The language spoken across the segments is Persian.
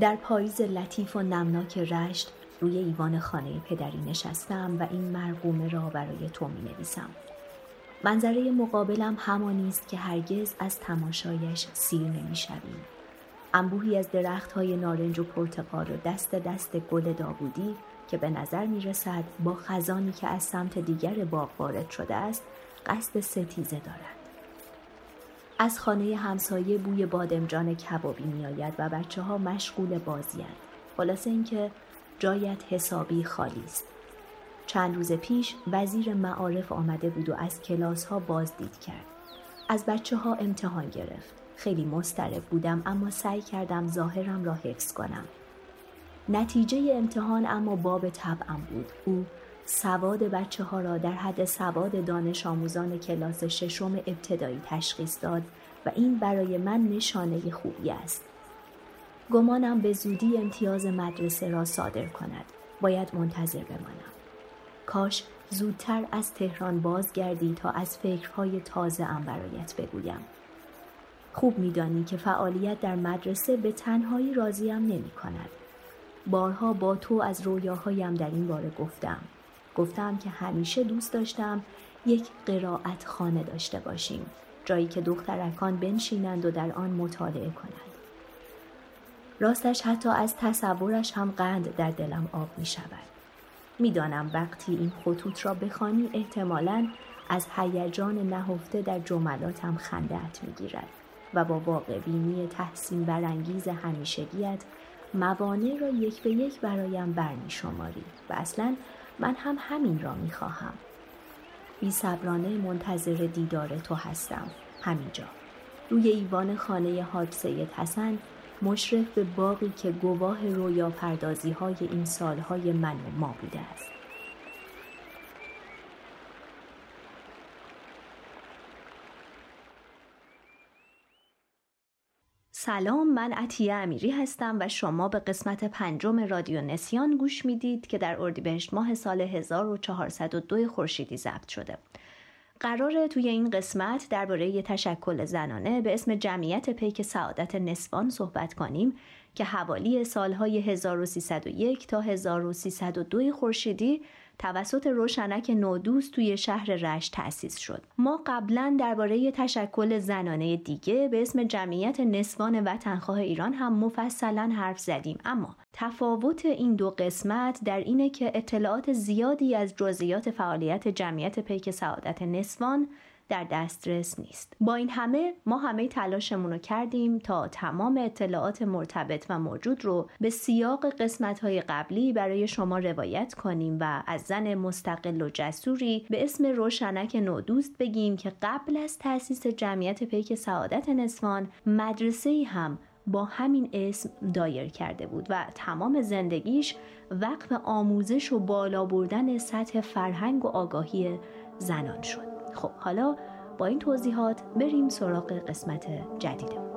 در پاییز لطیف و نمناک رشت روی ایوان خانه پدری نشستم و این مرقومه را برای تو می نویسم. منظره مقابلم همانی است که هرگز از تماشایش سیر نمی شویم. انبوهی از درخت های نارنج و پرتقال و دست دست گل داوودی که به نظر می رسد با خزانی که از سمت دیگر باغ وارد شده است قصد ستیزه دارد. از خانه همسایه بوی بادمجان کبابی می آید و بچه ها مشغول هست. خلاصه اینکه جایت حسابی خالی است. چند روز پیش وزیر معارف آمده بود و از کلاس ها بازدید کرد. از بچه ها امتحان گرفت. خیلی مسترب بودم اما سعی کردم ظاهرم را حفظ کنم. نتیجه امتحان اما باب طبعم بود. او سواد بچه ها را در حد سواد دانش آموزان کلاس ششم ابتدایی تشخیص داد و این برای من نشانه خوبی است. گمانم به زودی امتیاز مدرسه را صادر کند. باید منتظر بمانم. کاش زودتر از تهران بازگردی تا از فکرهای تازه ام برایت بگویم. خوب میدانی که فعالیت در مدرسه به تنهایی راضیم نمی کند. بارها با تو از رویاهایم در این باره گفتم. گفتم که همیشه دوست داشتم یک قرائت خانه داشته باشیم. جایی که دخترکان بنشینند و در آن مطالعه کنند. راستش حتی از تصورش هم قند در دلم آب می شود. می‌دانم وقتی این خطوط را بخوانی احتمالا از هیجان نهفته در جملاتم خندهت می‌گیرد و با واقع بینی تحسین برانگیز همیشگیت موانع را یک به یک برایم برمی شماری و اصلا من هم همین را می خواهم. بی صبرانه منتظر دیدار تو هستم همینجا روی ایوان خانه حاج سید حسن مشرف به باقی که گواه رویا پردازی های این سالهای من و ما بوده است. سلام من عطیه امیری هستم و شما به قسمت پنجم رادیو نسیان گوش می‌دید که در اردیبهشت ماه سال 1402 خورشیدی ضبط شده. قراره توی این قسمت درباره تشکل زنانه به اسم جمعیت پیک سعادت نسوان صحبت کنیم که حوالی سالهای 1301 تا 1302 خورشیدی توسط روشنک نودوست توی شهر رشت تأسیس شد. ما قبلا درباره تشکل زنانه دیگه به اسم جمعیت نسوان وطنخواه ایران هم مفصلا حرف زدیم اما تفاوت این دو قسمت در اینه که اطلاعات زیادی از جزئیات فعالیت جمعیت پیک سعادت نسوان در دسترس نیست با این همه ما همه تلاشمون رو کردیم تا تمام اطلاعات مرتبط و موجود رو به سیاق قسمت های قبلی برای شما روایت کنیم و از زن مستقل و جسوری به اسم روشنک نودوست بگیم که قبل از تأسیس جمعیت پیک سعادت نسوان مدرسه هم با همین اسم دایر کرده بود و تمام زندگیش وقف آموزش و بالا بردن سطح فرهنگ و آگاهی زنان شد. خب حالا با این توضیحات بریم سراغ قسمت جدیدمون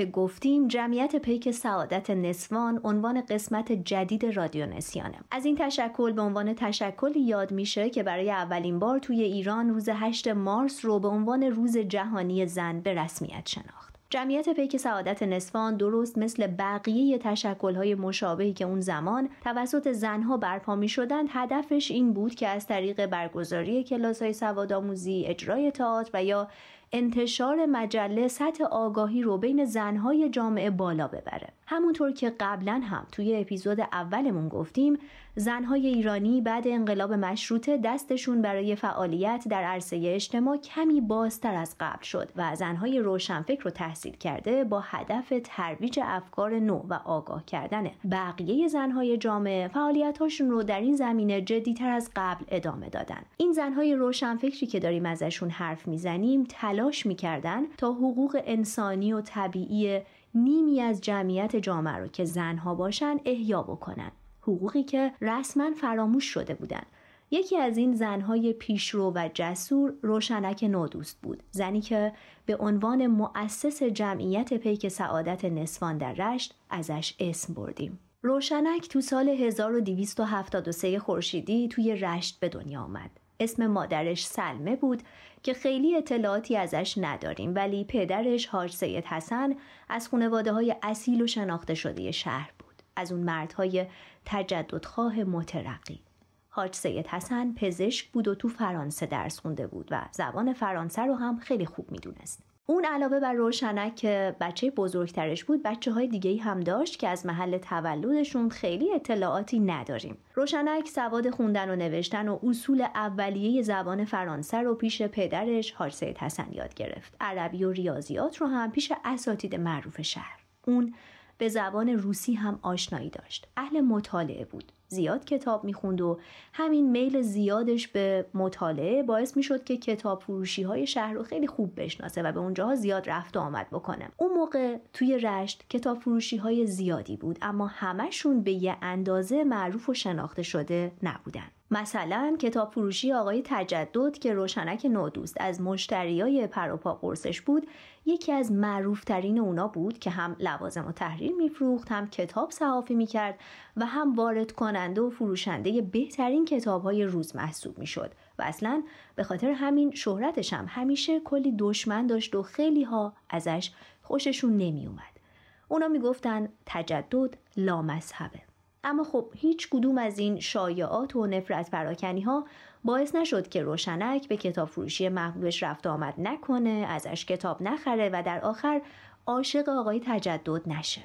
که گفتیم جمعیت پیک سعادت نسوان عنوان قسمت جدید رادیو نسیانه. از این تشکل به عنوان تشکلی یاد میشه که برای اولین بار توی ایران روز 8 مارس رو به عنوان روز جهانی زن به رسمیت شناخت. جمعیت پیک سعادت نسوان درست مثل بقیه تشکلهای مشابهی که اون زمان توسط زنها برپا می شدند هدفش این بود که از طریق برگزاری کلاس های سوادآموزی اجرای تئاتر و یا انتشار مجله سطح آگاهی رو بین زنهای جامعه بالا ببره. همونطور که قبلا هم توی اپیزود اولمون گفتیم زنهای ایرانی بعد انقلاب مشروطه دستشون برای فعالیت در عرصه اجتماع کمی بازتر از قبل شد و زنهای روشنفکر رو تحصیل کرده با هدف ترویج افکار نو و آگاه کردن بقیه زنهای جامعه فعالیتاشون رو در این زمینه جدیتر از قبل ادامه دادن. این زنهای روشنفکری که داریم ازشون حرف می‌زنیم تلاش می‌کردن تا حقوق انسانی و طبیعی نیمی از جمعیت جامعه رو که زنها باشن احیا بکنن. حقوقی که رسما فراموش شده بودند یکی از این زنهای پیشرو و جسور روشنک نودوست بود. زنی که به عنوان مؤسس جمعیت پیک سعادت نسوان در رشت ازش اسم بردیم. روشنک تو سال 1273 خورشیدی توی رشت به دنیا آمد. اسم مادرش سلمه بود که خیلی اطلاعاتی ازش نداریم ولی پدرش حاج سید حسن از خانواده های اصیل و شناخته شده شهر بود. از اون مردهای تجددخواه مترقی. حاج سید حسن پزشک بود و تو فرانسه درس خونده بود و زبان فرانسه رو هم خیلی خوب می‌دونست. اون علاوه بر روشنک که بچه بزرگترش بود بچه های دیگه هم داشت که از محل تولدشون خیلی اطلاعاتی نداریم. روشنک سواد خوندن و نوشتن و اصول اولیه زبان فرانسه رو پیش پدرش حاج سید حسن یاد گرفت. عربی و ریاضیات رو هم پیش اساتید معروف شهر. اون به زبان روسی هم آشنایی داشت. اهل مطالعه بود. زیاد کتاب می‌خوند و همین میل زیادش به مطالعه باعث می‌شد که کتاب فروشی های شهر رو خیلی خوب بشناسه و به اونجاها زیاد رفت و آمد بکنه. اون موقع توی رشت کتاب فروشی های زیادی بود اما همشون به یه اندازه معروف و شناخته شده نبودن. مثلا کتاب فروشی آقای تجدد که روشنک نودوست از مشتریای پروپا قرصش بود یکی از معروفترین اونا بود که هم لوازم و تحریر میفروخت هم کتاب صحافی می‌کرد و هم وارد کننده و فروشنده بهترین کتاب های روز محسوب می‌شد و اصلا به خاطر همین شهرتش هم همیشه کلی دشمن داشت و خیلی ها ازش خوششون نمیومد اونا می‌گفتن تجدد لامذهبه. اما خب هیچ کدوم از این شایعات و نفرت پراکنی ها باعث نشد که روشنک به کتاب فروشی محبوبش رفت آمد نکنه ازش کتاب نخره و در آخر عاشق آقای تجدد نشه.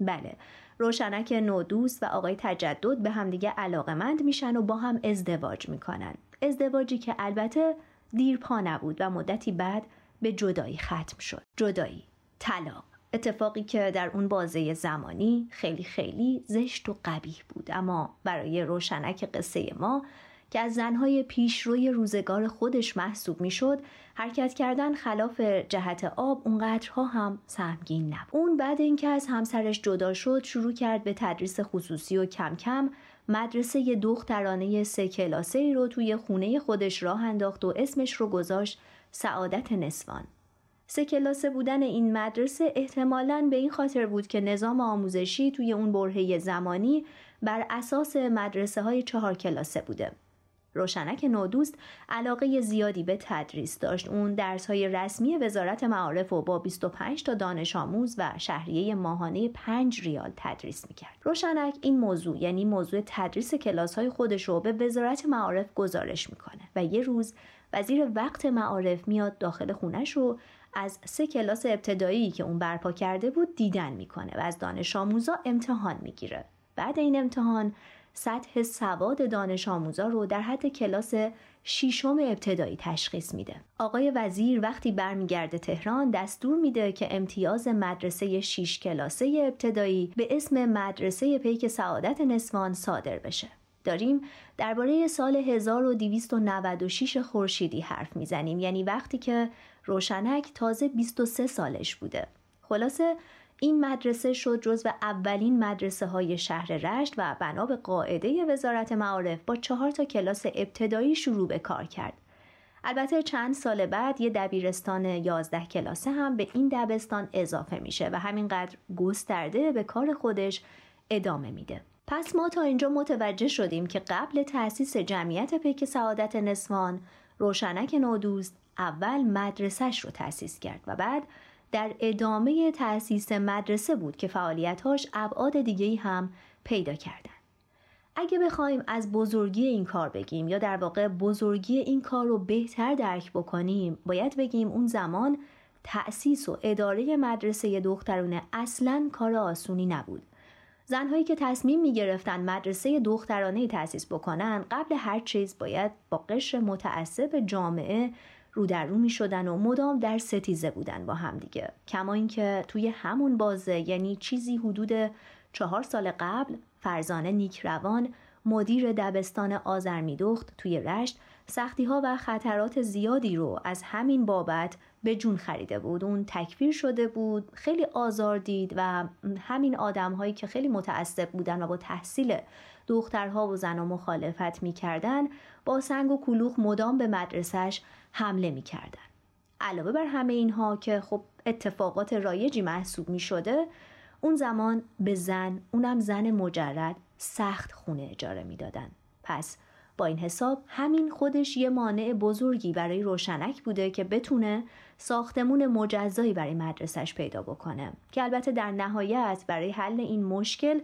بله روشنک نودوست و آقای تجدد به همدیگه علاقمند میشن و با هم ازدواج می‌کنن. ازدواجی که البته دیرپا نبود و مدتی بعد به جدایی ختم شد. جدایی طلاق. اتفاقی که در اون بازه زمانی خیلی خیلی زشت و قبیح بود. اما برای روشنک قصه ما که از زنهای پیشروی روزگار خودش محسوب می‌شد حرکت کردن خلاف جهت آب اونقدرها هم سهمگین نبود. اون بعد اینکه از همسرش جدا شد شروع کرد به تدریس خصوصی و کم کم مدرسه دخترانه سه کلاسه ای رو توی خونه خودش راه انداخت و اسمش رو گذاشت سعادت نسوان. سه کلاسه بودن این مدرسه احتمالاً به این خاطر بود که نظام آموزشی توی اون برهه زمانی بر اساس مدرسه های چهار کلاسه بوده. روشنک نودوست علاقه زیادی به تدریس داشت. اون درس های رسمی وزارت معارف و با 25 تا دانش آموز و شهریه ماهانه 5 ریال تدریس می‌کرد. روشنک این موضوع یعنی موضوع تدریس کلاس های خودش رو به وزارت معارف گزارش می‌کنه و یه روز وزیر وقت معارف میاد داخل خونش رو از سه کلاس ابتدایی که اون برپا کرده بود دیدن می‌کنه و از دانش آموزا امتحان می‌گیره بعد این امتحان سطح سواد دانش آموزا رو در حد کلاس شیشم ابتدایی تشخیص میده. آقای وزیر وقتی برمیگرده تهران دستور میده که امتیاز مدرسه شیش کلاسه ابتدایی به اسم مدرسه پیک سعادت نسوان صادر بشه. داریم درباره سال 1296 خورشیدی حرف می‌زنیم. یعنی وقتی که روشنک تازه 23 سالش بوده. خلاصه این مدرسه شد جزو اولین مدرسه های شهر رشت و بنا به قاعده وزارت معارف با چهار تا کلاس ابتدایی شروع به کار کرد. البته چند سال بعد یه دبیرستان 11 کلاسه هم به این دبستان اضافه میشه و همینقدر گسترده به کار خودش ادامه میده. پس ما تا اینجا متوجه شدیم که قبل تأسیس جمعیت پیک سعادت نسوان روشنک نودوست اول مدرسهش رو تأسیس کرد و بعد در ادامه تأسیس مدرسه بود که فعالیتهاش ابعاد دیگه هم پیدا کردن. اگه بخوایم از بزرگی این کار بگیم یا در واقع بزرگی این کار رو بهتر درک بکنیم باید بگیم اون زمان تأسیس و اداره مدرسه دخترونه اصلا کار آسونی نبود. زنهایی که تصمیم می گرفتن مدرسه دخترانه تأسیس بکنن قبل هر چیز باید با قشر متعصب جامعه رو در رو می شدن و مدام در ستیزه بودن با هم دیگه. کما اینکه توی همون بازه یعنی چیزی حدود چهار سال قبل فرزانه نیکروان مدیر دبستان آزرمیدخت توی رشت سختی ها و خطرات زیادی رو از همین بابت به جون خریده بود. اون تکفیر شده بود خیلی آزار دید و همین آدم هایی که خیلی متعصب بودن و با تحصیل دخترها و زن و مخالفت می‌کردن با سنگ و کلوخ مدام به مدرسهش حمله می‌کردن. علاوه بر همه اینها که خب اتفاقات رایجی محسوب می شده اون زمان به زن اونم زن مجرد سخت خونه اجاره می‌دادن. پس با این حساب همین خودش یه مانع بزرگی برای روشنک بوده که بتونه ساختمون مجزایی برای مدرسش پیدا بکنه که البته در نهایت برای حل این مشکل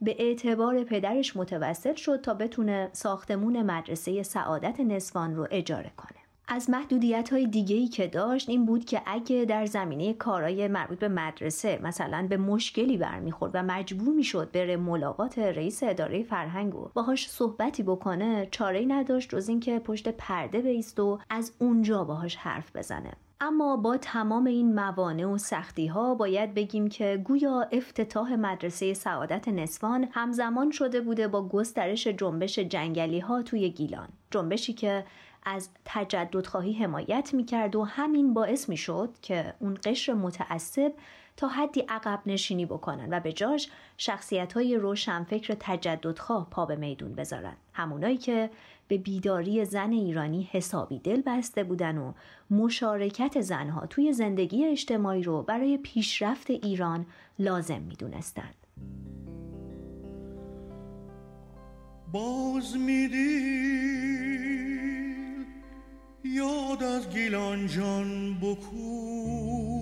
به اعتبار پدرش متوسل شد تا بتونه ساختمون مدرسه سعادت نسوان رو اجاره کنه. از محدودیت های دیگه ای که داشت این بود که اگه در زمینه کارهای مربوط به مدرسه مثلا به مشکلی برمیخورد و مجبور می‌شد بره ملاقات رئیس اداره فرهنگ و باهاش صحبتی بکنه چاره نداشت جز اینکه پشت پرده بیست و از اونجا باهاش حرف بزنه. اما با تمام این موانع و سختی ها باید بگیم که گویا افتتاح مدرسه سعادت نسوان همزمان شده بوده با گسترش جنبش جنگلی ها توی گیلان. جنبشی که از تجدد خواهی حمایت می‌کرد و همین باعث می‌شد که اون قشر متعصب تا حدی عقب نشینی بکنن و به جاش شخصیت های روشنفکر تجددخواه پا به میدون بذارن. همونایی که به بیداری زن ایرانی حسابی دل بسته بودن و مشارکت زنها توی زندگی اجتماعی رو برای پیشرفت ایران لازم می‌دونستند. باز میدی یاد از گیلان جان بکود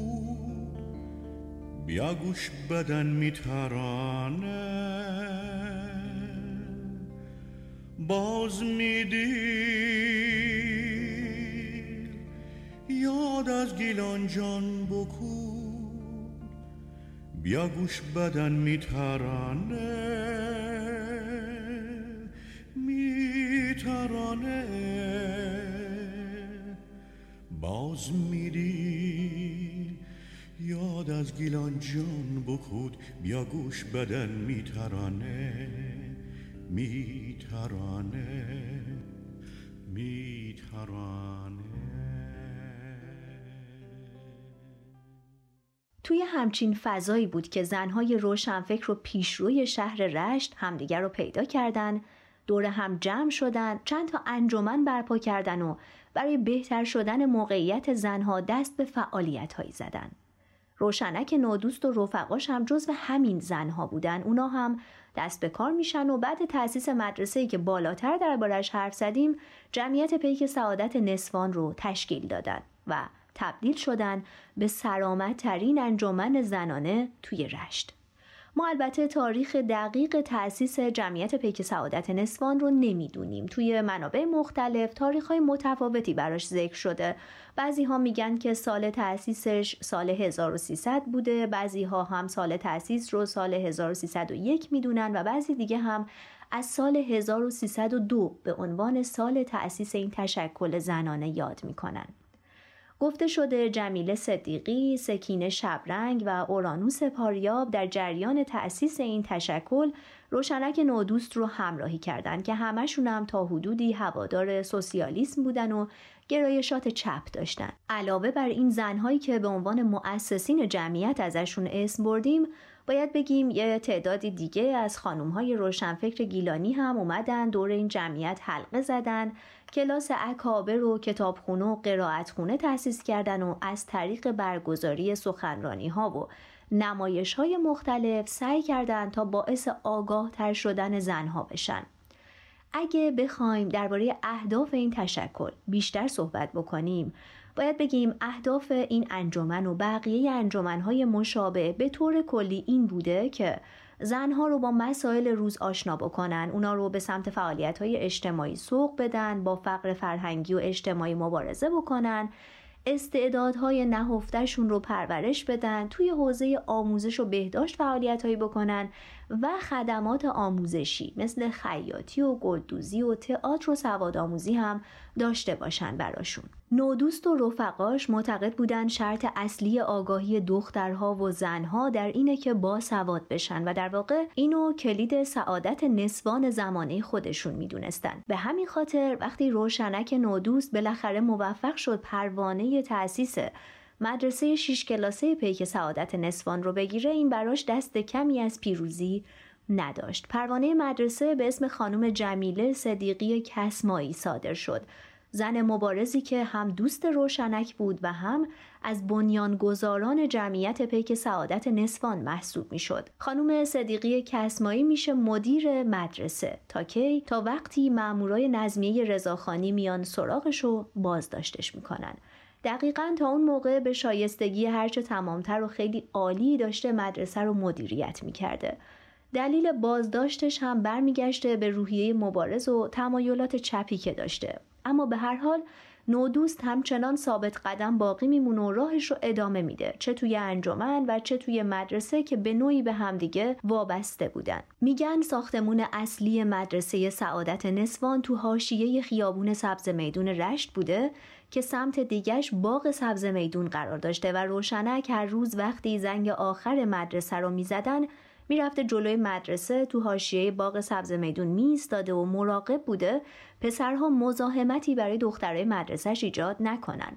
بیا گوش بدن میترانه باز میدیر یاد از گیلان جان بکود بیا گوش بدن میترانه. میترانه. باز میری یاد از گیلان جان بکود بیا گوش بدن میترانه. میترانه میترانه توی همچین فضایی بود که زنهای روشنفکر رو پیشروی شهر رشت همدیگر رو پیدا کردن دور هم جمع شدن چند تا انجمن برپا کردن و برای بهتر شدن موقعیت زنها دست به فعالیت هایی زدن. روشنک نودوست و رفقاش هم جزو همین زنها بودن اونا هم دست به کار میشن و بعد تأسیس مدرسه‌ای که بالاتر دربارش حرف زدیم جمعیت پیک سعادت نسوان رو تشکیل دادن و تبدیل شدن به سرامتترین انجمن زنانه توی رشت. ما البته تاریخ دقیق تأسیس جمعیت پیک سعادت نسوان رو نمی‌دونیم. توی منابع مختلف تاریخ های متفاوتی براش ذکر شده. بعضی ها میگن که سال تأسیسش سال 1300 بوده بعضی ها هم سال تأسیس رو سال 1301 می‌دونن و بعضی دیگه هم از سال 1302 به عنوان سال تأسیس این تشکل زنانه یاد می‌کنن. گفته شده جمیله صدیقی، سکینه شبرنگ و اورانوس پاریاب در جریان تأسیس این تشکل روشنک نودوست رو همراهی کردند که همشون هم تا حدودی هوادار سوسیالیسم بودن و گرایشات چپ داشتن. علاوه بر این زنهایی که به عنوان مؤسسین جمعیت ازشون اسم بردیم باید بگیم یه تعدادی دیگه از خانوم های روشنفکر گیلانی هم اومدن دور این جمعیت حلقه زدن کلاس اکابر و کتابخونه و قرائتخونه تأسیس کردن و از طریق برگزاری سخنرانی ها و نمایش های مختلف سعی کردند تا باعث آگاه تر شدن زنها بشن. اگه بخوایم درباره اهداف این تشکل بیشتر صحبت بکنیم باید بگیم اهداف این انجمن و بقیه انجمنهای مشابه به طور کلی این بوده که زنها رو با مسائل روز آشنا بکنن. اونا رو به سمت فعالیت های اجتماعی سوق بدن با فقر فرهنگی و اجتماعی مبارزه بکنن. استعدادهای نهفتهشون رو پرورش بدن توی حوزه آموزش و بهداشت فعالیت هایی بکنن. و خدمات آموزشی مثل خیاطی و گلدوزی و تئاتر و سوادآموزی هم داشته باشن براشون. نودوست و رفقاش معتقد بودن شرط اصلی آگاهی دخترها و زنها در اینه که با سواد بشن و در واقع اینو کلید سعادت نسوان زمانه خودشون می‌دونستن. به همین خاطر وقتی روشنک نودوست بالاخره موفق شد پروانه تأسیس مدرسه شیش کلاسه پیک سعادت نسوان رو بگیره این براش دست کمی از پیروزی نداشت پروانه مدرسه به اسم خانم جمیله صدیقی کسمایی صادر شد زن مبارزی که هم دوست روشنک بود و هم از بنیانگذاران جمعیت پیک سعادت نسوان محسوب می شد. خانم صدیقی کسمایی میشه مدیر مدرسه تا کی تا وقتی مامورای نظمیه رضاخانی میان سراغش رو بازداشتش می‌کنن. دقیقا تا اون موقع به شایستگی هرچه تمامتر و خیلی عالی داشته مدرسه رو مدیریت می‌کرده. دلیل بازداشتش هم برمیگشته به روحیه مبارز و تمایلات چپی که داشته. اما به هر حال نودوست همچنان ثابت قدم باقی میمونه و راهش رو ادامه میده چه توی انجمن و چه توی مدرسه که به نوعی به همدیگه وابسته بودن میگن ساختمون اصلی مدرسه سعادت نسوان تو حاشیه خیابون سبز میدون رشت بوده که سمت دیگش باغ سبز میدون قرار داشته و روشنک هر روز وقتی زنگ آخر مدرسه رو می‌زدن می‌رفته جلوی مدرسه تو حاشیه باغ سبز میدون میستاده و مراقب بوده پسرها مزاحمتی برای دخترای مدرسهش ایجاد نکنن.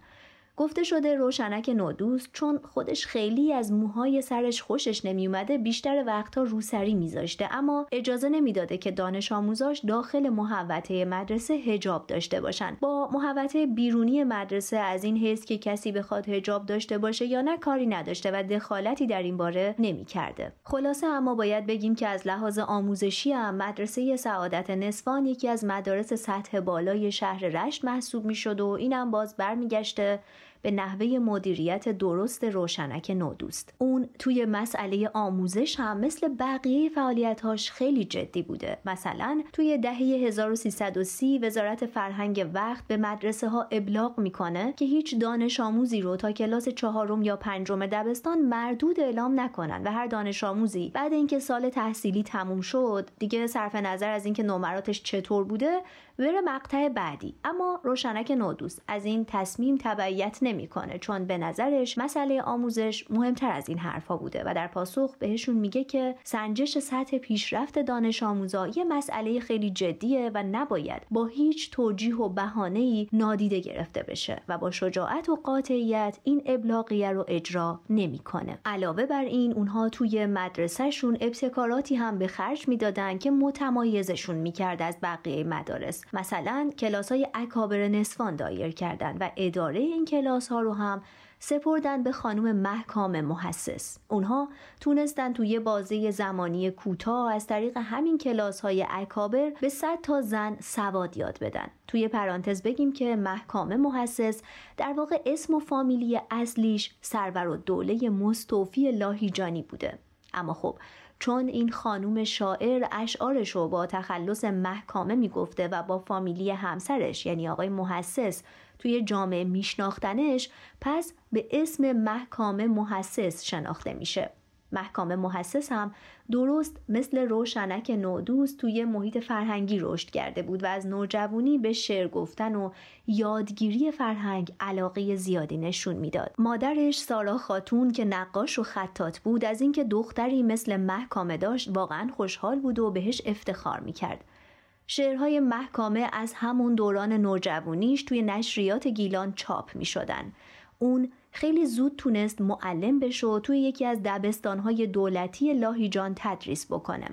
گفته شده روشنک نودوست چون خودش خیلی از موهای سرش خوشش نمیومده بیشتر وقتها روسری میذاشته اما اجازه نمی‌داده که دانش آموزاش داخل محوطه مدرسه هجاب داشته باشن با محوطه بیرونی مدرسه از این حیث که کسی بخواد هجاب داشته باشه یا نه کاری نداشته و دخالتی در این باره نمی‌کرده. خلاصه اما باید بگیم که از لحاظ آموزشی هم مدرسه سعادت نسوان یکی از مدارس سطح بالای شهر رشت محسوب می‌شد و اینم باز برمیگشته به نحوه مدیریت درست روشنک نودوست. اون توی مسئله آموزش هم مثل بقیه فعالیتهاش خیلی جدی بوده. مثلا توی دهه 1330 وزارت فرهنگ وقت به مدرسه ها ابلاغ می‌کنه که هیچ دانش آموزی رو تا کلاس چهارم یا پنجم دبستان مردود اعلام نکنن و هر دانش آموزی بعد اینکه سال تحصیلی تموم شد دیگه صرف نظر از اینکه نمراتش چطور بوده بره مقطع بعدی. اما روشنک نودوست از این تصمیم تبعیت نمی‌کنه چون به نظرش مسئله آموزش مهمتر از این حرفا بوده و در پاسخ بهشون میگه که سنجش سطح پیشرفت دانش آموزا یه مسئله خیلی جدیه و نباید با هیچ توجیه و بهانه‌ای نادیده گرفته بشه و با شجاعت و قاطعیت این ابلاغیه رو اجرا نمی‌کنه. علاوه بر این اونها توی مدرسهشون ابتکاراتی هم به خرج می‌دادن که متمایزشون می‌کرد از بقیه مدارس. مثلا کلاس های اکابر نسوان دایر کردن و اداره این کلاس ها رو هم سپردن به خانم محکام محسس اونها تونستن توی بازه زمانی کوتاه از طریق همین کلاس های اکابر به صد تا زن سواد یاد بدن. توی پرانتز بگیم که محکام محسس در واقع اسم و فامیلی اصلیش سرور و دوله مستوفی لاهیجانی بوده. اما خب چون این خانوم شاعر اشعارش رو با تخلص محکامه می‌گفته و با فامیلی همسرش یعنی آقای محسس توی جامعه میشناختنش پس به اسم محکامه محسس شناخته میشه. محکام محسس هم درست مثل روشنک نودوست توی محیط فرهنگی رشد کرده بود و از نوجوانی به شعر گفتن و یادگیری فرهنگ علاقه زیادی نشون می‌داد. مادرش سارا خاتون که نقاش و خطات بود از اینکه دختری مثل محکامه داشت واقعا خوشحال بود و بهش افتخار می‌کرد. شعرهای محکامه از همون دوران نوجوانیش توی نشریات گیلان چاپ می شدن. اون خیلی زود تونست معلم بشه و توی یکی از دبستانهای دولتی لاهیجان تدریس بکنه.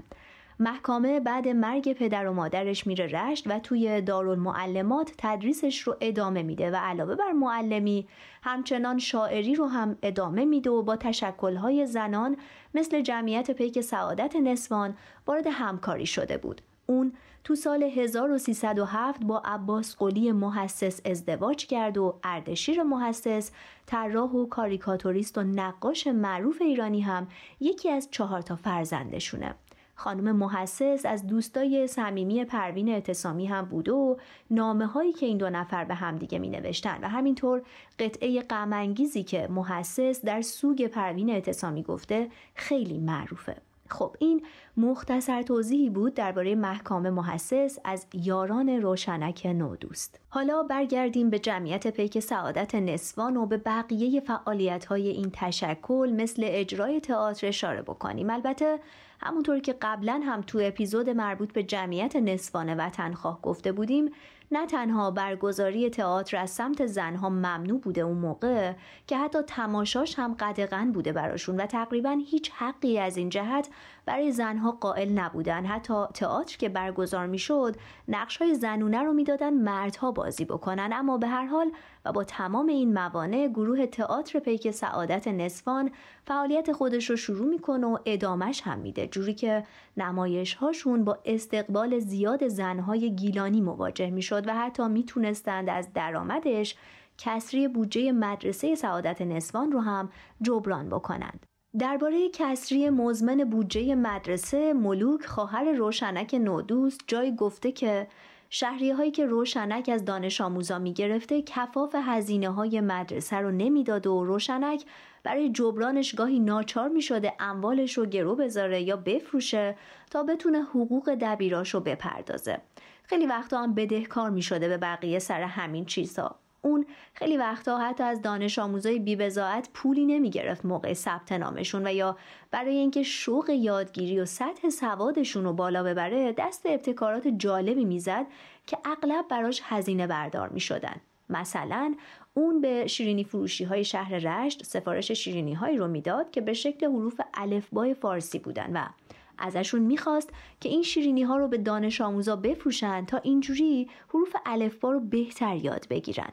محکامه بعد مرگ پدر و مادرش میره رشت و توی دارالمعلمات تدریسش رو ادامه میده و علاوه بر معلمی همچنان شاعری رو هم ادامه میده و با تشکلهای زنان مثل جمعیت پیک سعادت نسوان وارد همکاری شده بود. اون تو سال 1307 با عباس قلی محسس ازدواج کرد و اردشیر محسس طراح و کاریکاتوریست و نقاش معروف ایرانی هم یکی از چهار تا فرزندشونه. خانم محسس از دوستای صمیمی پروین اعتصامی هم بوده و نامه هایی که این دو نفر به همدیگه می نوشتن و همینطور قطعه غمانگیزی که محسس در سوگ پروین اعتصامی گفته خیلی معروفه. خب این مختصر توضیحی بود درباره محکام محسس از یاران روشنک نودوست. حالا برگردیم به جمعیت پیک سعادت نسوان و به بقیه فعالیت های این تشکل مثل اجرای تئاتر اشاره بکنیم. البته همونطور که قبلا هم تو اپیزود مربوط به جمعیت نسوان وطنخواه گفته بودیم نه تنها برگزاری تئاتر از سمت زنها ممنوع بوده اون موقع که حتی تماشاش هم قدغن بوده براشون و تقریبا هیچ حقی از این جهت برای زنها قائل نبودن. حتی تئاتر که برگزار می‌شد نقش های زنونه رو می‌دادن مردها بازی بکنن. اما به هر حال و با تمام این موانع گروه تئاتر پیک سعادت نسوان فعالیت خودش رو شروع می‌کنه و ادامش هم میده. جوری که نمایش هاشون با استقبال زیاد زنهای گیلانی مواجه می‌شد و حتی می‌تونستند از درآمدش کسری بودجه مدرسه سعادت نسوان رو هم جبران بکنند. درباره کسری مزمن بودجه مدرسه ملوک خواهر روشنک نودوست جای گفته که شهری هایی که روشنک از دانش آموزا می گرفته کفاف هزینه های مدرسه رو نمی‌داد و روشنک برای جبرانش گاهی ناچار می شده اموالش رو گرو بذاره یا بفروشه تا بتونه حقوق دبیراش رو بپردازه. خیلی وقتا هم بدهکار می شده به بقیه سر همین چیزها. اون خیلی وقتا حتی از دانش آموزای بیبزاعت پولی نمی گرفت موقع ثبت نامشون و یا برای اینکه شوق یادگیری و سطح سوادشون رو بالا ببره دست به ابتکارات جالبی می‌زد که اغلب براش هزینه بردار می شدن. مثلا اون به شیرینی فروشی های شهر رشت سفارش شیرینی هایی رو می‌داد که به شکل حروف الفبای فارسی بودن و ازشون می‌خواست که این شیرینی ها رو به دانش آموزا بفروشن تا اینجوری حروف الفبا رو بهتر یاد بگیرن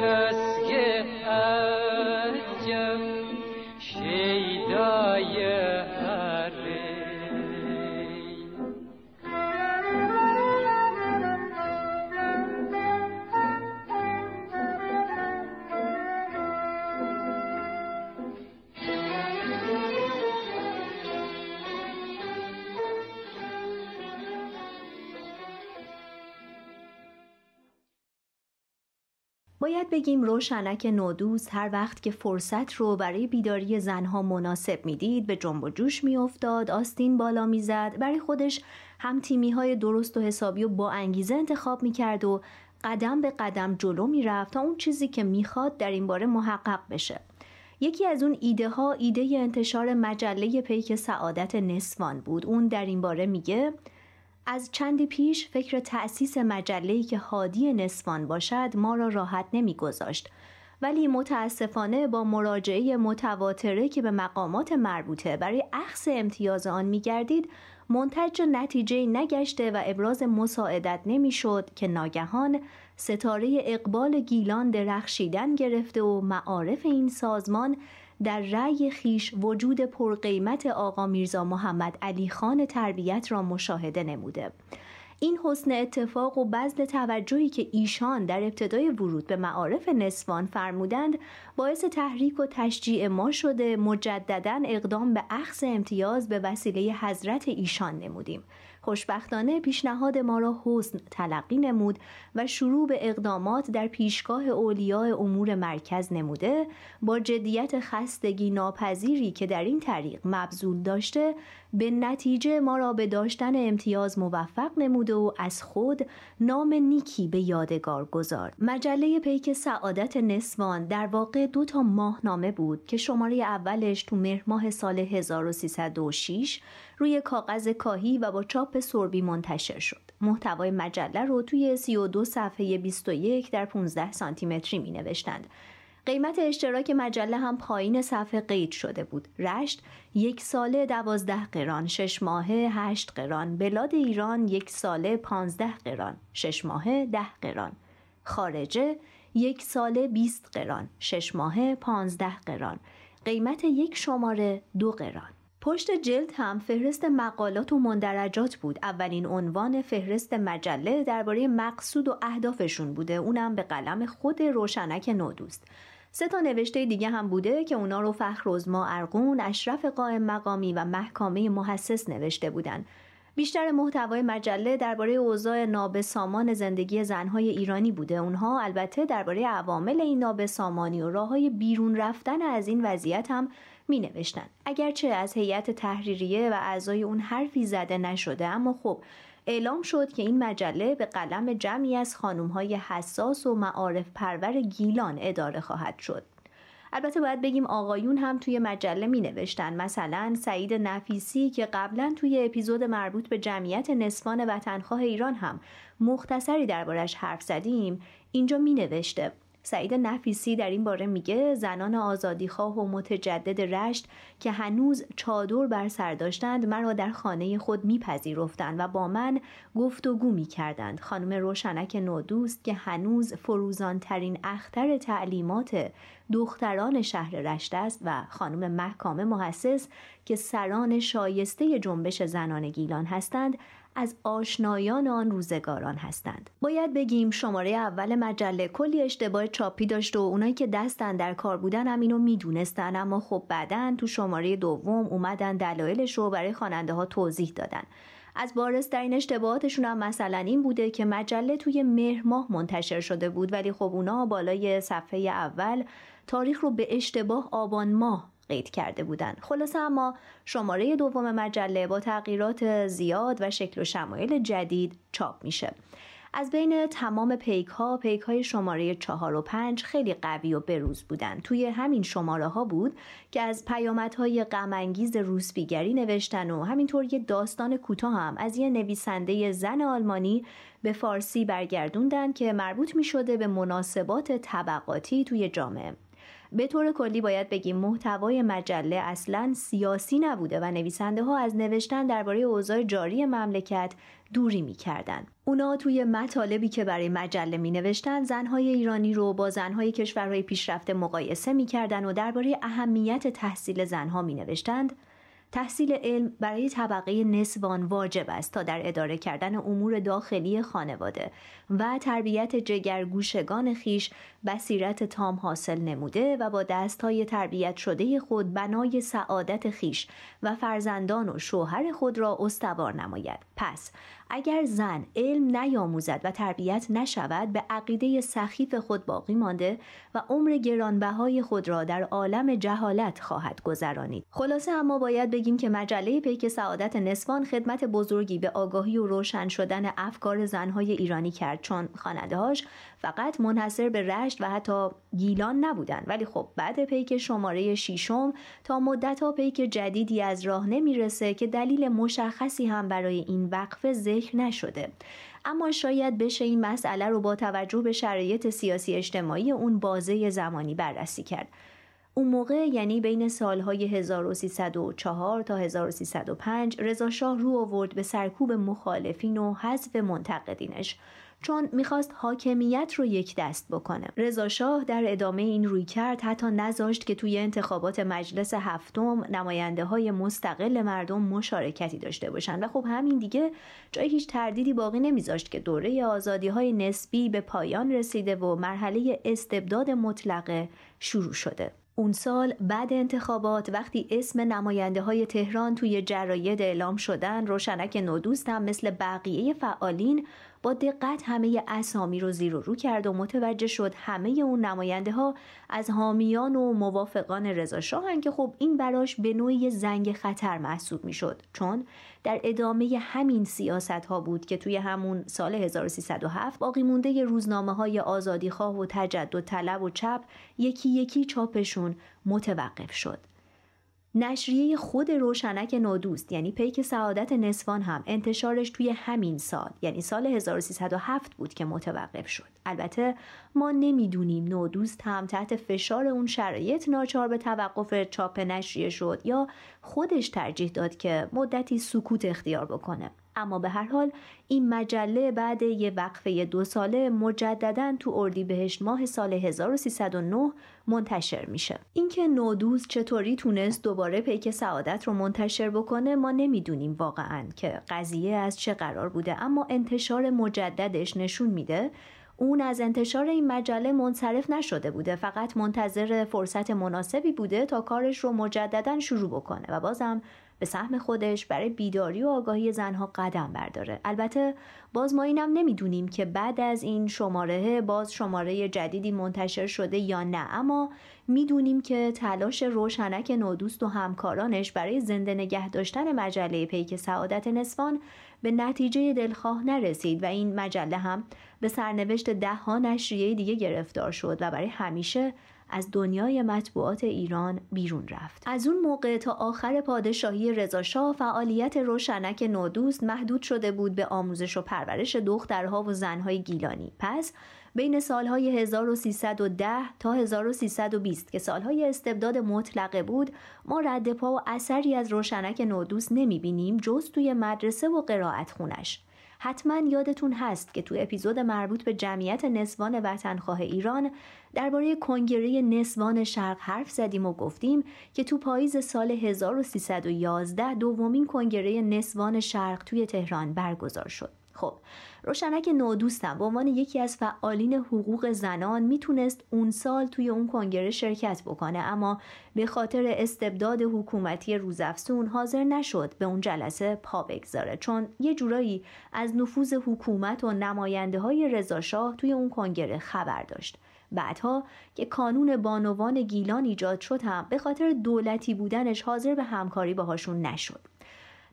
همه بگیم روشنک نودوز هر وقت که فرصت رو برای بیداری زنها مناسب می‌دید به جنب و جوش میافتاد آستین بالا می‌زد برای خودش هم تیمی های درست و حسابی و با انگیزه انتخاب می‌کرد و قدم به قدم جلو می‌رفت تا اون چیزی که می‌خواد در این باره محقق بشه. یکی از اون ایده ها ایده انتشار مجله پیک سعادت نسوان بود. اون در این باره میگه از چندی پیش فکر تأسیس مجله‌ای که هادی نسوان باشد ما را راحت نمیگذاشت. ولی متاسفانه با مراجعه متواتره که به مقامات مربوطه برای اخص امتیاز آن میگردید منتج نتیجه نگشته و ابراز مساعدت نمی‌شد که ناگهان ستاره اقبال گیلان درخشیدن گرفته و معارف این سازمان در رأی خیش وجود پرقیمت آقا میرزا محمد علی خان تربیت را مشاهده نموده. این حسن اتفاق و بذل توجهی که ایشان در ابتدای ورود به معارف نسوان فرمودند باعث تحریک و تشجیع ما شده مجددا اقدام به اخذ امتیاز به وسیله حضرت ایشان نمودیم خوشبختانه پیشنهاد ما را حسن تلقی نمود و شروع به اقدامات در پیشگاه اولیاء امور مرکز نموده با جدیت خستگی ناپذیری که در این طریق مبذول داشته به نتیجه ما را به داشتن امتیاز موفق نموده و از خود نام نیکی به یادگار گذار مجله پیک سعادت نسوان در واقع دو تا ماهنامه بود که شماره اولش تو مهر ماه سال 1306 روی کاغذ کاهی و با چاپ سربی منتشر شد. محتوای مجله رو توی 32 صفحه 21 در 15 سانتی متری می نوشتند. قیمت اشتراک مجله هم پایین صفحه قید شده بود. رشت یک ساله دوازده قران، شش ماهه هشت قران، بلاد ایران یک ساله پانزده قران، شش ماهه ده قران. خارجه یک ساله 20 قران، شش ماهه پانزده قران. قیمت یک شماره دو قران. پشت جلد هم فهرست مقالات و مندرجات بود اولین عنوان فهرست مجله درباره مقصود و اهدافشون بوده اونم به قلم خود روشنک نودوست سه تا نوشته دیگه هم بوده که اونا رو فخرزما ارقون اشرف قائم مقامی و محکامه محسس نوشته بودن بیشتر محتوای مجله درباره اوضاع نابسامان زندگی زنهای ایرانی بوده اونها البته درباره عوامل این نابسامانی و راه های بیرون رفتن از این وضعیت هم می نوشتن. اگرچه از هیئت تحریریه و اعضای اون حرفی زده نشده اما خب اعلام شد که این مجله به قلم جمعی از های حساس و معارف پرور گیلان اداره خواهد شد. البته باید بگیم آقایون هم توی مجله می نوشتن مثلا سعید نفیسی که قبلا توی اپیزود مربوط به جمعیت نصفان وطنخواه ایران هم مختصری دربارش حرف زدیم اینجا می نوشته سعید نفیسی در این باره میگه زنان آزادیخواه و متجدد رشت که هنوز چادر بر سر داشتند مرا در خانه خود میپذیرفتند و با من گفتگو می‌کردند. خانم روشنک نودوست که هنوز فروزانترین اختر تعلیمات دختران شهر رشت است و خانم محکامه محسس که سران شایسته جنبش زنان گیلان هستند از آشنایان آن روزگاران هستند. باید بگیم شماره اول مجله کلی اشتباه چاپی داشت و اونایی که دستن در کار بودن هم اینو می‌دونستن اما خب بعدا تو شماره دوم اومدن دلایلش رو برای خواننده ها توضیح دادن. از بارز در این اشتباهاتشون هم مثلا این بوده که مجله توی مهر ماه منتشر شده بود ولی خب اونا بالای صفحه اول تاریخ رو به اشتباه آبان ماه قید کرده بودند. خلاصه اما شماره دوم مجله با تغییرات زیاد و شکل و شمایل جدید چاپ میشه. از بین تمام پیک ها پیک های شماره چهار و پنج خیلی قوی و بروز بودند. توی همین شماره ها بود که از پیامدهای غمانگیز روسبیگری نوشتن و همینطور یه داستان کوتاه هم از یه نویسنده زن آلمانی به فارسی برگردوندن که مربوط می شده به مناسبات طبقاتی توی جامعه. به طور کلی باید بگیم محتوای مجله اصلا سیاسی نبوده و نویسنده ها از نوشتن درباره اوضاع جاری مملکت دوری می‌کردند. اونا توی مطالبی که برای مجله می نوشتن زنهای ایرانی رو با زنهای کشورهای پیشرفته مقایسه می‌کردند و درباره اهمیت تحصیل زنها می نوشتند تحصیل علم برای طبقه نسوان واجب است تا در اداره کردن امور داخلی خانواده و تربیت جگرگوشگان خیش بصیرت تام حاصل نموده و با دستهای تربیت شده خود بنای سعادت خیش و فرزندان و شوهر خود را استوار نماید. پس اگر زن علم نیاموزد و تربیت نشود به عقیده سخیف خود باقی مانده و عمر گرانبهای خود را در عالم جهالت خواهد گذرانید. خلاصه اما باید بگیم که مجله پیک سعادت نسوان خدمت بزرگی به آگاهی و روشن شدن افکار زنهای ایرانی کرد چون خاندهاش فقط منحصر به رشت و حتی گیلان نبودند ولی خب بعد پیک شماره شیشم تا مدت پیک جدیدی از راه نمی‌رسه که دلیل مشخصی هم برای این وقفه ذکر نشده. اما شاید بشه این مسئله رو با توجه به شرایط سیاسی اجتماعی اون بازه زمانی بررسی کرد. اون موقع یعنی بین سالهای 1304 تا 1305 رضا شاه رو آورد به سرکوب مخالفین و حذف منتقدینش. چون می‌خواست حاکمیت رو یک دست بکنه. رضا شاه در ادامه این روی کرد حتی نذاشت که توی انتخابات مجلس هفتم نماینده های مستقل مردم مشارکتی داشته باشند و خب همین دیگه جای هیچ تردیدی باقی نمیذاشت که دوره آزادی های نسبی به پایان رسیده و مرحله استبداد مطلقه شروع شده. اون سال بعد انتخابات وقتی اسم نماینده های تهران توی جراید اعلام شدن روشنک نودوست هم مثل بقیه فعالین با دقت همه اسامی رو زیر و رو کرد و متوجه شد همه اون نماینده ها از حامیان و موافقان رضا شاهن که خب این براش به نوعی زنگ خطر محسوب می‌شد. چون در ادامه همین سیاست ها بود که توی همون سال 1307 باقی مونده روزنامه های آزادی خواه و تجدد طلب و چپ یکی یکی چاپشون متوقف شد. نشریه خود روشنک نودوست یعنی پیک سعادت نسوان هم انتشارش توی همین سال یعنی سال 1307 بود که متوقف شد. البته ما نمی‌دونیم نودوست هم تحت فشار اون شرایط ناچار به توقف چاپ نشریه شد یا خودش ترجیح داد که مدتی سکوت اختیار بکنه. اما به هر حال این مجله بعد یه وقفه دو ساله مجددا تو اردیبهشت ماه سال 1309 منتشر میشه. اینکه نودوز چطوری تونست دوباره پیک سعادت رو منتشر بکنه ما نمی‌دونیم واقعا که قضیه از چه قرار بوده اما انتشار مجددش نشون میده اون از انتشار این مجله منصرف نشده بوده. فقط منتظر فرصت مناسبی بوده تا کارش رو مجددا شروع بکنه و بازم به سهم خودش برای بیداری و آگاهی زنها قدم برداره. البته باز ما اینم نمی‌دونیم که بعد از این شماره باز شماره جدیدی منتشر شده یا نه. اما می‌دونیم که تلاش روشنک نودوست و همکارانش برای زنده نگه داشتن مجله پیک سعادت نسوان به نتیجه دلخواه نرسید و این مجله هم به سرنوشت ده ها نشریه دیگه گرفتار شد و برای همیشه از دنیای مطبوعات ایران بیرون رفت. از اون موقع تا آخر پادشاهی رضاشاه فعالیت روشنک نودوست محدود شده بود به آموزش و پرورش دخترها و زنهای گیلانی. پس بین سالهای 1310 تا 1320 که سالهای استبداد مطلقه بود ما رد پا و اثری از روشنک نودوست نمی‌بینیم جز توی مدرسه و قرائت خونش حتما یادتون هست که تو اپیزود مربوط به جمعیت نسوان وطنخواه ایران درباره کنگره نسوان شرق حرف زدیم و گفتیم که تو پاییز سال 1311 دومین کنگره نسوان شرق توی تهران برگزار شد. خب روشنک نودوستم به عنوان یکی از فعالین حقوق زنان می‌تونست اون سال توی اون کنگره شرکت بکنه. اما به خاطر استبداد حکومتی روزافزون حاضر نشد به اون جلسه پا بگذاره. چون یه جورایی از نفوذ حکومت و نماینده های رضاشاه توی اون کنگره خبر داشت. بعدها که کانون بانوان گیلان ایجاد شد هم به خاطر دولتی بودنش حاضر به همکاری باهاشون نشد.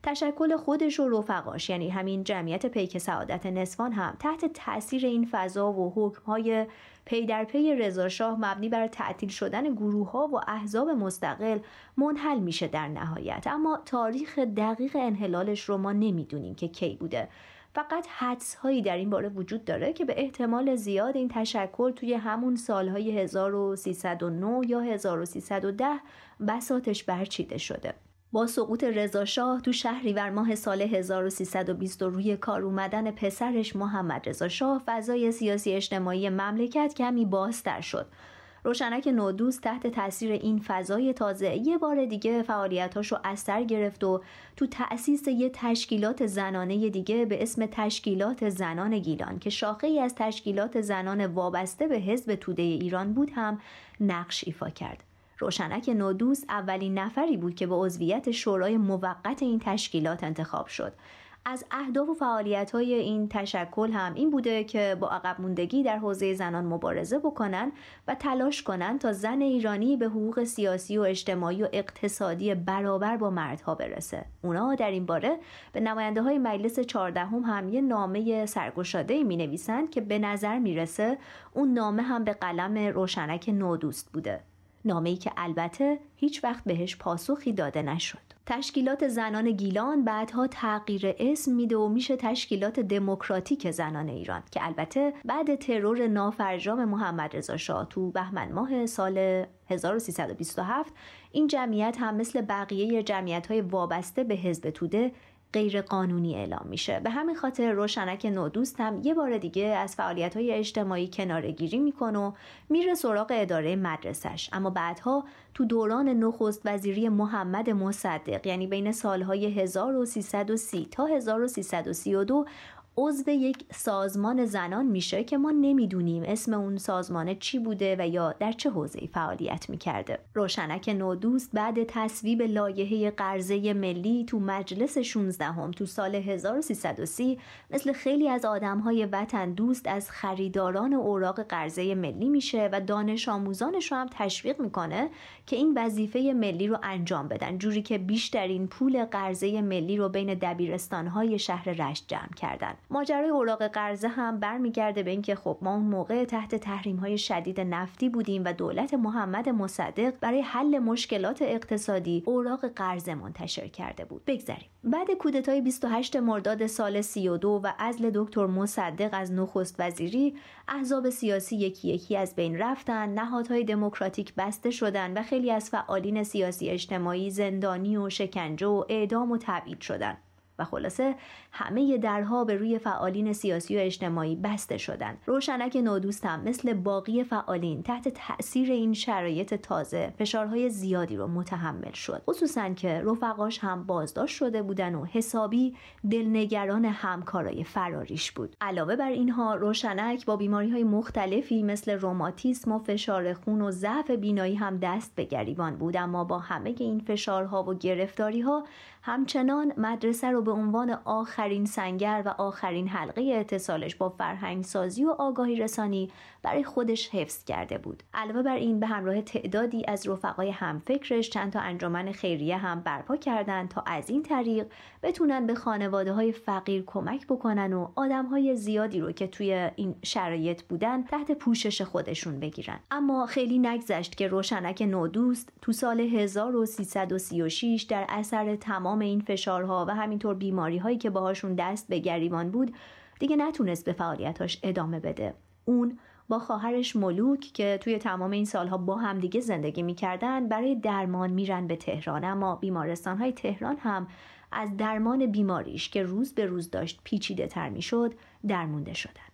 تشکل خودش و رفقاش یعنی همین جمعیت پیک سعادت نسوان هم تحت تاثیر این فضا و حکمهای پی در پی رضاشاه مبنی بر تعطیل شدن گروه ها و احزاب مستقل منحل میشه در نهایت. اما تاریخ دقیق انحلالش رو ما نمی‌دونیم که کی بوده. فقط حدس هایی در این باره وجود داره که به احتمال زیاد این تشکل توی همون سالهای 1309 یا 1310 بساتش برچیده شده. با سقوط رضاشاه تو شهریور ماه سال 1320 روی کار اومدن پسرش محمد رضاشاه فضای سیاسی اجتماعی مملکت کمی بازتر شد روشنک نودوست تحت تاثیر این فضای تازه یه بار دیگه فعالیتاش رو گرفت و تو تأسیس یه تشکیلات زنانه دیگه به اسم تشکیلات زنان گیلان که شاخه ای از تشکیلات زنان وابسته به حزب توده ایران بود هم نقش ایفا کرد. روشنک نودوس اولین نفری بود که به عضویت شورای موقت این تشکیلات انتخاب شد از اهداف و فعالیت های این تشکل هم این بوده که با عقب موندگی در حوزه زنان مبارزه بکنن و تلاش کنند تا زن ایرانی به حقوق سیاسی و اجتماعی و اقتصادی برابر با مردها برسه. اونا در این باره به نماینده های مجلس چهاردهم هم یه نامه سرگشاده می نویسند که به نظر می‌رسه اون نامه هم به قلم روشنک نودوست بوده. نامه ای که البته هیچ وقت بهش پاسخی داده نشد. تشکیلات زنان گیلان بعدها تغییر اسم میده و میشه تشکیلات دموکراتیک زنان ایران که البته بعد ترور نافرجام محمد رضا شاه تو بهمن ماه سال 1327 این جمعیت هم مثل بقیه جمعیت های وابسته به حزب توده غیر قانونی اعلام میشه. به همین خاطر روشنک نودوست هم یه بار دیگه از فعالیت های اجتماعی کنارگیری می‌کنه و میره سراغ اداره مدرسش اما بعدها تو دوران نخست وزیری محمد مصدق یعنی بین سالهای 1330 تا 1332 عضو یک سازمان زنان میشه که ما نمی‌دونیم اسم اون سازمان چی بوده و یا در چه حوزه فعالیت می‌کرده. روشنک نودوست بعد تصویب لایحه قرضه ملی تو مجلس 16 هم تو سال 1330 مثل خیلی از آدمهای وطن دوست از خریداران اوراق قرضه ملی میشه و دانش آموزانش رو هم تشویق می‌کنه که این وظیفه ملی رو انجام بدن. جوری که بیشترین پول قرضه ملی رو بین دبیرستانهای شهر رشت جمع کردن. ماجرای اوراق قرضه هم برمیگرده به اینکه خب ما اون موقع تحت تحریم های شدید نفتی بودیم و دولت محمد مصدق برای حل مشکلات اقتصادی اوراق قرضه منتشر کرده بود. بگذریم. بعد کودتای 28 مرداد سال 32 و ازل دکتر مصدق از نخست وزیری احزاب سیاسی یکی یکی از بین رفتن نهادهای دموکراتیک بسته شدن و خیلی از فعالین سیاسی اجتماعی زندانی و شکنجه و اعدام و تبعید شدن. و خلاصه همه درها به روی فعالین سیاسی و اجتماعی بسته شدند. روشنک نودوستم مثل باقی فعالین تحت تاثیر این شرایط تازه فشارهای زیادی رو متحمل شد. خصوصا که رفقاش هم بازداشت شده بودن و حسابی دلنگران همکارای فراریش بود. علاوه بر اینها روشنک با بیماری های مختلفی مثل روماتیسم و فشار خون و ضعف بینایی هم دست به گریبان بود اما با همه این فشارها و گرفتاری ها همچنان مدرسه رو به عنوان آخرین سنگر و آخرین حلقه اتصالش با فرهنگ سازی و آگاهی رسانی برای خودش حفظ کرده بود. علاوه بر این به همراه تعدادی از رفقای همفکرش چند تا انجمن خیریه هم برپا کردند تا از این طریق بتونن به خانواده های فقیر کمک بکنن و آدم های زیادی رو که توی این شرایط بودن تحت پوشش خودشون بگیرن. اما خیلی نگذشت که روشنک نودوست تو سال 1336 در اثر تمام این فشارها و همینطور بیماری هایی که باهاشون دست به گریبان بود دیگه نتونست به فعالیتاش ادامه بده. اون با خواهرش ملوک که توی تمام این سالها با همدیگه زندگی می‌کردن برای درمان میرن به تهران. اما بیمارستان های تهران هم از درمان بیماریش که روز به روز داشت پیچیده تر می‌شد درمونده شدن.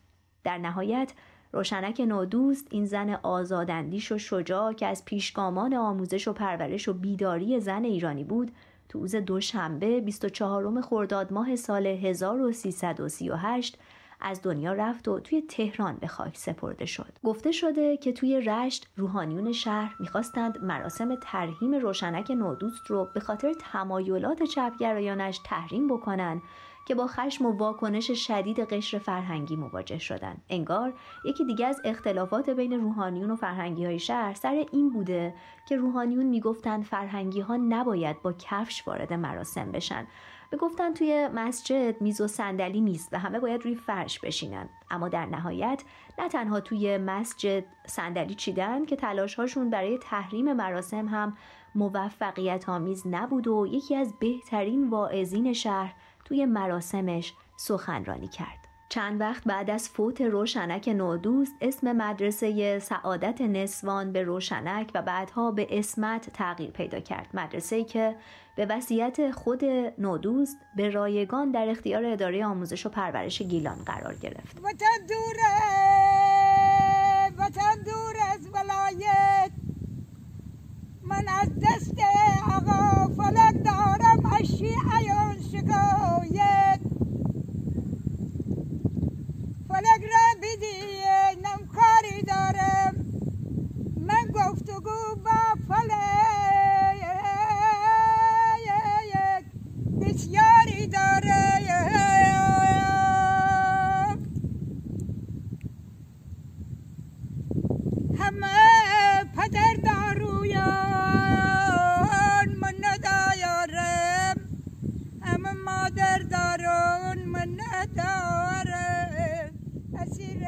در نهایت روشنک نودوست این زن آزاداندیش و شجاع که از پیشگامان آموزش و پرورش و بیداری زن ایرانی بود تو روز دوشنبه 24 خرداد ماه سال 1338 از دنیا رفت و توی تهران به خاک سپرده شد. گفته شده که توی رشت روحانیون شهر می‌خواستند مراسم ترهیم روشنک نودوست رو به خاطر تمایلات چپگرایانش تحریم بکنن که با خشم و واکنش شدید قشر فرهنگی مواجه شدند انگار یکی دیگه از اختلافات بین روحانیون و فرهنگی های شهر سر این بوده که روحانیون می‌گفتند فرهنگی ها نباید با کفش وارد مراسم بشن گفتن توی مسجد میز و صندلی نیست و همه باید روی فرش بشینن اما در نهایت نه تنها توی مسجد صندلی چیدن که تلاش هاشون برای تحریم مراسم هم موفقیت آمیز نبود و یکی از بهترین واعظین شهر توی مراسمش سخنرانی کرد. چند وقت بعد از فوت روشنک نودوست اسم مدرسه سعادت نسوان به روشنک و بعدها به اسمت تغییر پیدا کرد. مدرسه که به وصیت خود نودوست به رایگان در اختیار اداره آموزش و پرورش گیلان قرار گرفت. وطن دوره وطن دور از ولایت. من از دست آقا فلک دارم ایان شکایت فلک را بیدی نمکاری دارم. من گفتگو با فلک بسیاری داره همه پدر دارویان من ندارم همه مادر دارون من ندارم اسیر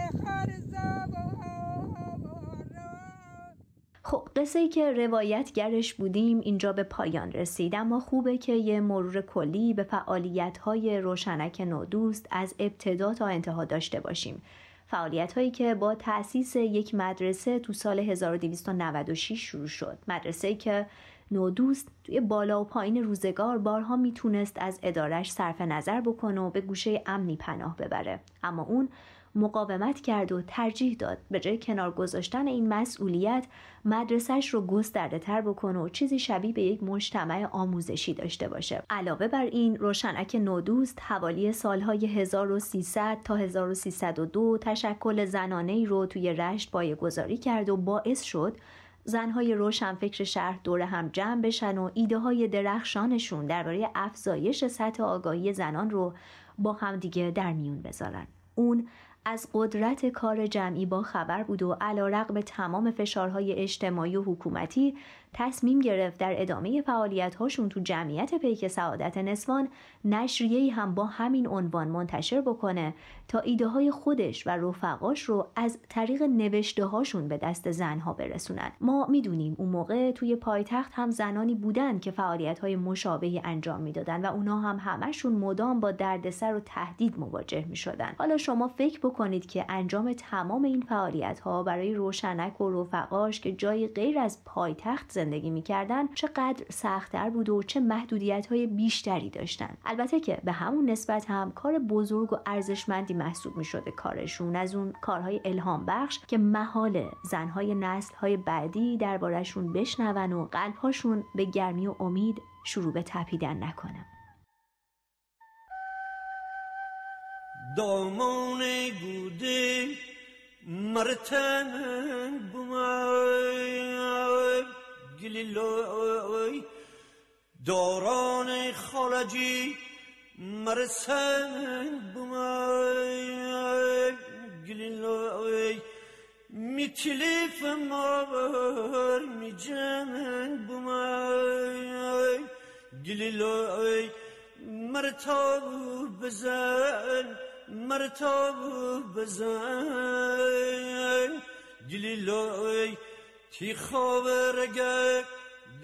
خب قصه ای که روایتگرش بودیم اینجا به پایان رسید. اما خوبه که یه مرور کلی به فعالیت های روشنک نودوست از ابتدا تا انتها داشته باشیم. فعالیت هایی که با تأسیس یک مدرسه تو سال 1296 شروع شد. مدرسه که نودوست توی بالا و پایین روزگار بارها می‌تونست از ادارش صرف نظر بکنه و به گوشه امنی پناه ببره. اما اون مقاومت کرد و ترجیح داد به جای کنار گذاشتن این مسئولیت مدرسهش رو گسترده تر بکنه و چیزی شبیه به یک مجتمع آموزشی داشته باشه علاوه بر این روشنک نودوست حوالی سالهای 1300 تا 1302 تشکل زنانه رو توی رشت بایه گذاری کرد و باعث شد زنهای روشنفکر شهر دور هم جمع بشن و ایده های درخشانشون درباره افزایش سطح آگاهی زنان رو با همدیگه در میون بذارن. اون از قدرت کار جمعی با خبر بود و علا رقم تمام فشارهای اجتماعی و حکومتی تصمیم گرفت در ادامه فعالیت هاشون تو جمعیت پیک سعادت نسوان نشریه‌ای هم با همین عنوان منتشر بکنه تا ایده های خودش و رفقاش رو از طریق نوشته هاشون به دست زنها برسونن. ما می‌دونیم اون موقع توی پایتخت هم زنانی بودن که فعالیت های مشابهی انجام می‌دادن و اونا هم همشون مدام با دردسر و تهدید مواجه می‌شدن. حالا شما فکر بکنید که انجام تمام این فعالیت ها برای روشنک و رفقاش که جای غیر از پایتخت زندگی می‌کردن چقدر سختتر بود و چه محدودیت های بیشتری داشتن. البته که به همون نسبت هم کار بزرگ و ارزشمندی محسوب می شده کارشون. از اون کارهای الهام بخش که محال زنهای نسل های بعدی دربارهشون بشنون و قلبهاشون به گرمی و امید شروع به تپیدن نکنه دامان گوده مرتن گلیلوی دوران خالجی مرسن بمای گلیلوی میتلیف مار می جمن بمای گلیلوی مرتاب بزن مرتاب بزن گلیلوی تی خاورگه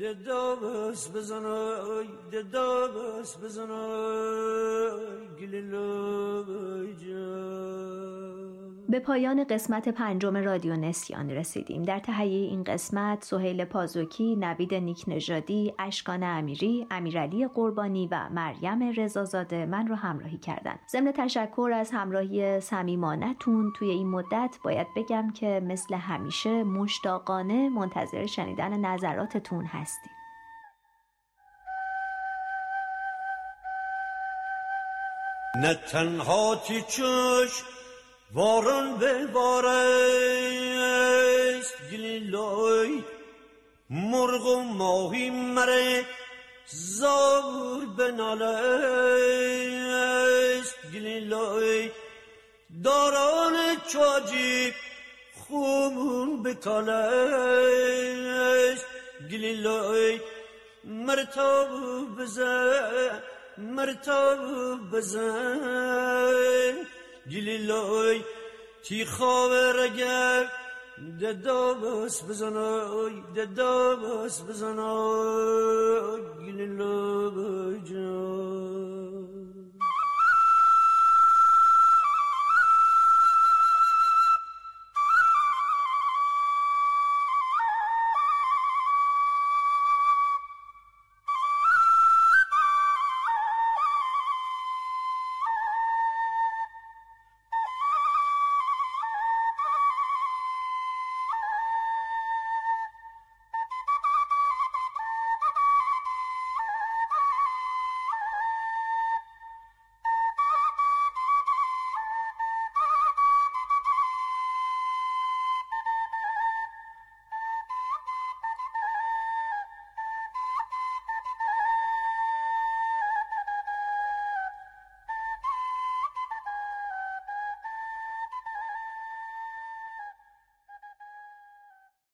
ددابس بزنای ددابس بزنای گلیلوی جان به پایان قسمت پنجم رادیو نسیان رسیدیم در تهیه این قسمت سهیل پازوکی، نوید نیک نژادی، اشکان امیری، امیرعلی قربانی و مریم رضازاده من رو همراهی کردند. ضمن تشکر از همراهی صمیمانهتون توی این مدت باید بگم که مثل همیشه مشتاقانه منتظر شنیدن نظراتتون هستیم. نه تنها تی وارون به وارست گلیلای مرغ و ماهی مره زور بنالست گلیلای داران چاجی خوبون بکالست گلیلای مرتاب بزن مرتاب بزن گلیلای تی خاورگر ددابس بزنای ددابس بزنای گلیلای جان